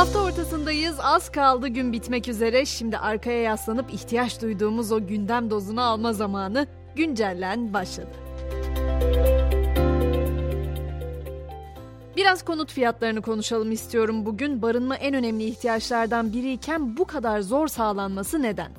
Hafta ortasındayız. Az kaldı gün bitmek üzere. Şimdi arkaya yaslanıp ihtiyaç duyduğumuz o gündem dozunu alma zamanı güncellen başladı. Biraz konut fiyatlarını konuşalım istiyorum bugün. Barınma en önemli ihtiyaçlardan biriyken bu kadar zor sağlanması neden?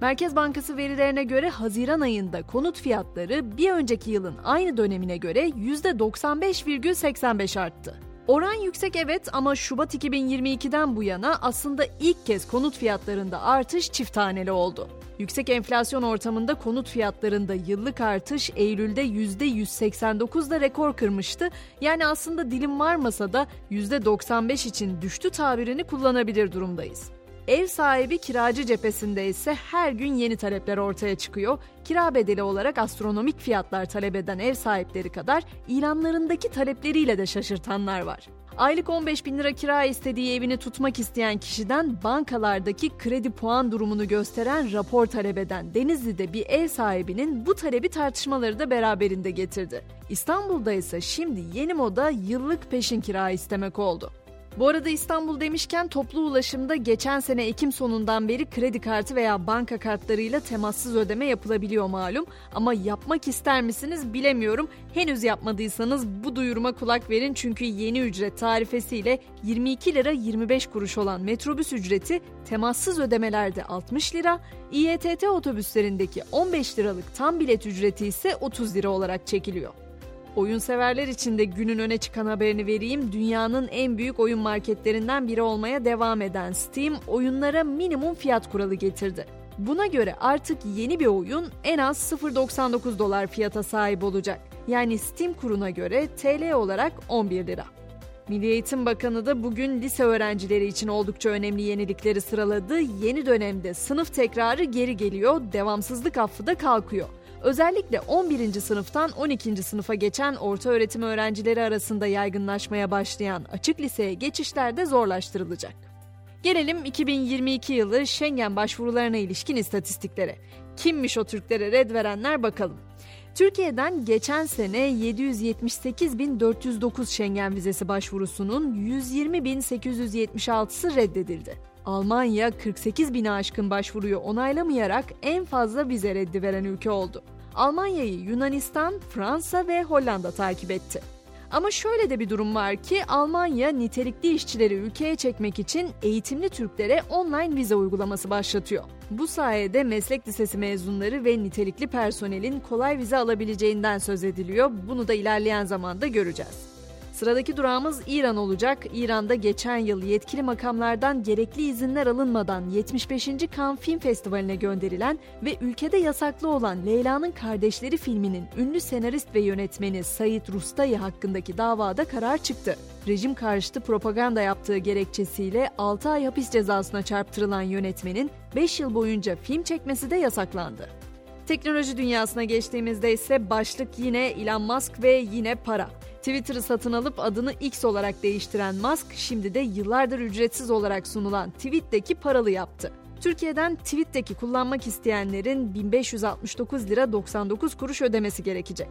Merkez Bankası verilerine göre Haziran ayında konut fiyatları bir önceki yılın aynı dönemine göre %95,85 arttı. Oran yüksek evet ama Şubat 2022'den bu yana aslında ilk kez konut fiyatlarında artış çift taneli oldu. Yüksek enflasyon ortamında konut fiyatlarında yıllık artış Eylül'de %189'da rekor kırmıştı. Yani aslında dilim varmasa da %95 için düştü tabirini kullanabilir durumdayız. Ev sahibi kiracı cephesinde ise her gün yeni talepler ortaya çıkıyor. Kira bedeli olarak astronomik fiyatlar talep eden ev sahipleri kadar ilanlarındaki talepleriyle de şaşırtanlar var. Aylık 15 bin lira kira istediği evini tutmak isteyen kişiden bankalardaki kredi puan durumunu gösteren rapor talep eden Denizli'de bir ev sahibinin bu talebi tartışmaları da beraberinde getirdi. İstanbul'da ise şimdi yeni moda yıllık peşin kira istemek oldu. Bu arada İstanbul demişken toplu ulaşımda geçen sene Ekim sonundan beri kredi kartı veya banka kartlarıyla temassız ödeme yapılabiliyor malum. Ama yapmak ister misiniz bilemiyorum. Henüz yapmadıysanız bu duyuruma kulak verin çünkü yeni ücret tarifesiyle 22 lira 25 kuruş olan metrobüs ücreti temassız ödemelerde 60 lira, İETT otobüslerindeki 15 liralık tam bilet ücreti ise 30 lira olarak çekiliyor. Oyun severler için de günün öne çıkan haberini vereyim. Dünyanın en büyük oyun marketlerinden biri olmaya devam eden Steam oyunlara minimum fiyat kuralı getirdi. Buna göre artık yeni bir oyun en az 0.99 dolar fiyata sahip olacak. Yani Steam kuruna göre TL olarak 11 lira. Milli Eğitim Bakanı da bugün lise öğrencileri için oldukça önemli yenilikleri sıraladı. Yeni dönemde sınıf tekrarı geri geliyor, devamsızlık affı da kalkıyor. Özellikle 11. sınıftan 12. sınıfa geçen orta öğretim öğrencileri arasında yaygınlaşmaya başlayan açık liseye geçişler de zorlaştırılacak. Gelelim 2022 yılı Schengen başvurularına ilişkin istatistiklere. Kimmiş o Türklere red verenler bakalım. Türkiye'den geçen sene 778.409 Schengen vizesi başvurusunun 120.876'sı reddedildi. Almanya 48 bini aşkın başvuruyu onaylamayarak en fazla vize reddi veren ülke oldu. Almanya'yı Yunanistan, Fransa ve Hollanda takip etti. Ama şöyle de bir durum var ki Almanya nitelikli işçileri ülkeye çekmek için eğitimli Türklere online vize uygulaması başlatıyor. Bu sayede meslek lisesi mezunları ve nitelikli personelin kolay vize alabileceğinden söz ediliyor. Bunu da ilerleyen zamanda göreceğiz. Sıradaki durağımız İran olacak. İran'da geçen yıl yetkili makamlardan gerekli izinler alınmadan 75. Cannes Film Festivali'ne gönderilen ve ülkede yasaklı olan Leyla'nın Kardeşleri filminin ünlü senarist ve yönetmeni Said Rustay hakkındaki davada karar çıktı. Rejim karşıtı propaganda yaptığı gerekçesiyle 6 ay hapis cezasına çarptırılan yönetmenin 5 yıl boyunca film çekmesi de yasaklandı. Teknoloji dünyasına geçtiğimizde ise başlık yine Elon Musk ve yine para. Twitter'ı satın alıp adını X olarak değiştiren Musk şimdi de yıllardır ücretsiz olarak sunulan Tweet'teki paralı yaptı. Türkiye'den Tweet'teki kullanmak isteyenlerin 1569 lira 99 kuruş ödemesi gerekecek.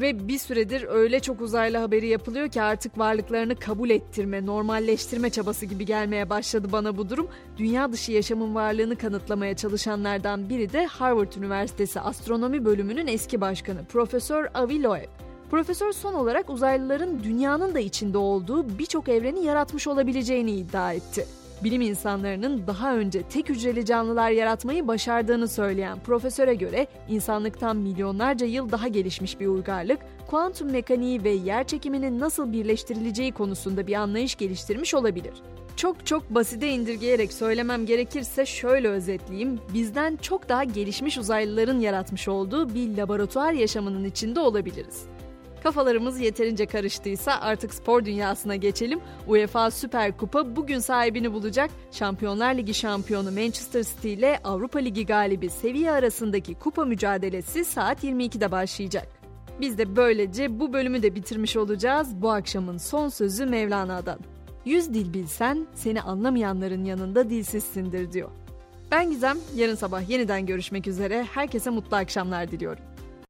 Ve bir süredir öyle çok uzaylı haberi yapılıyor ki artık varlıklarını kabul ettirme, normalleştirme çabası gibi gelmeye başladı bana bu durum. Dünya dışı yaşamın varlığını kanıtlamaya çalışanlardan biri de Harvard Üniversitesi Astronomi Bölümünün eski başkanı Profesör Avi Loeb. Profesör son olarak uzaylıların dünyanın da içinde olduğu birçok evreni yaratmış olabileceğini iddia etti. Bilim insanlarının daha önce tek hücreli canlılar yaratmayı başardığını söyleyen profesöre göre insanlıktan milyonlarca yıl daha gelişmiş bir uygarlık, kuantum mekaniği ve yer çekiminin nasıl birleştirileceği konusunda bir anlayış geliştirmiş olabilir. Çok çok basite indirgeyerek söylemem gerekirse şöyle özetleyeyim. Bizden çok daha gelişmiş uzaylıların yaratmış olduğu bir laboratuvar yaşamının içinde olabiliriz. Kafalarımız yeterince karıştıysa artık spor dünyasına geçelim. UEFA Süper Kupa bugün sahibini bulacak. Şampiyonlar Ligi şampiyonu Manchester City ile Avrupa Ligi galibi seviye arasındaki kupa mücadelesi saat 22'de başlayacak. Biz de böylece bu bölümü de bitirmiş olacağız. Bu akşamın son sözü Mevlana'dan. Yüz dil bilsen seni anlamayanların yanında dilsizsindir diyor. Ben Gizem, yarın sabah yeniden görüşmek üzere. Herkese mutlu akşamlar diliyorum.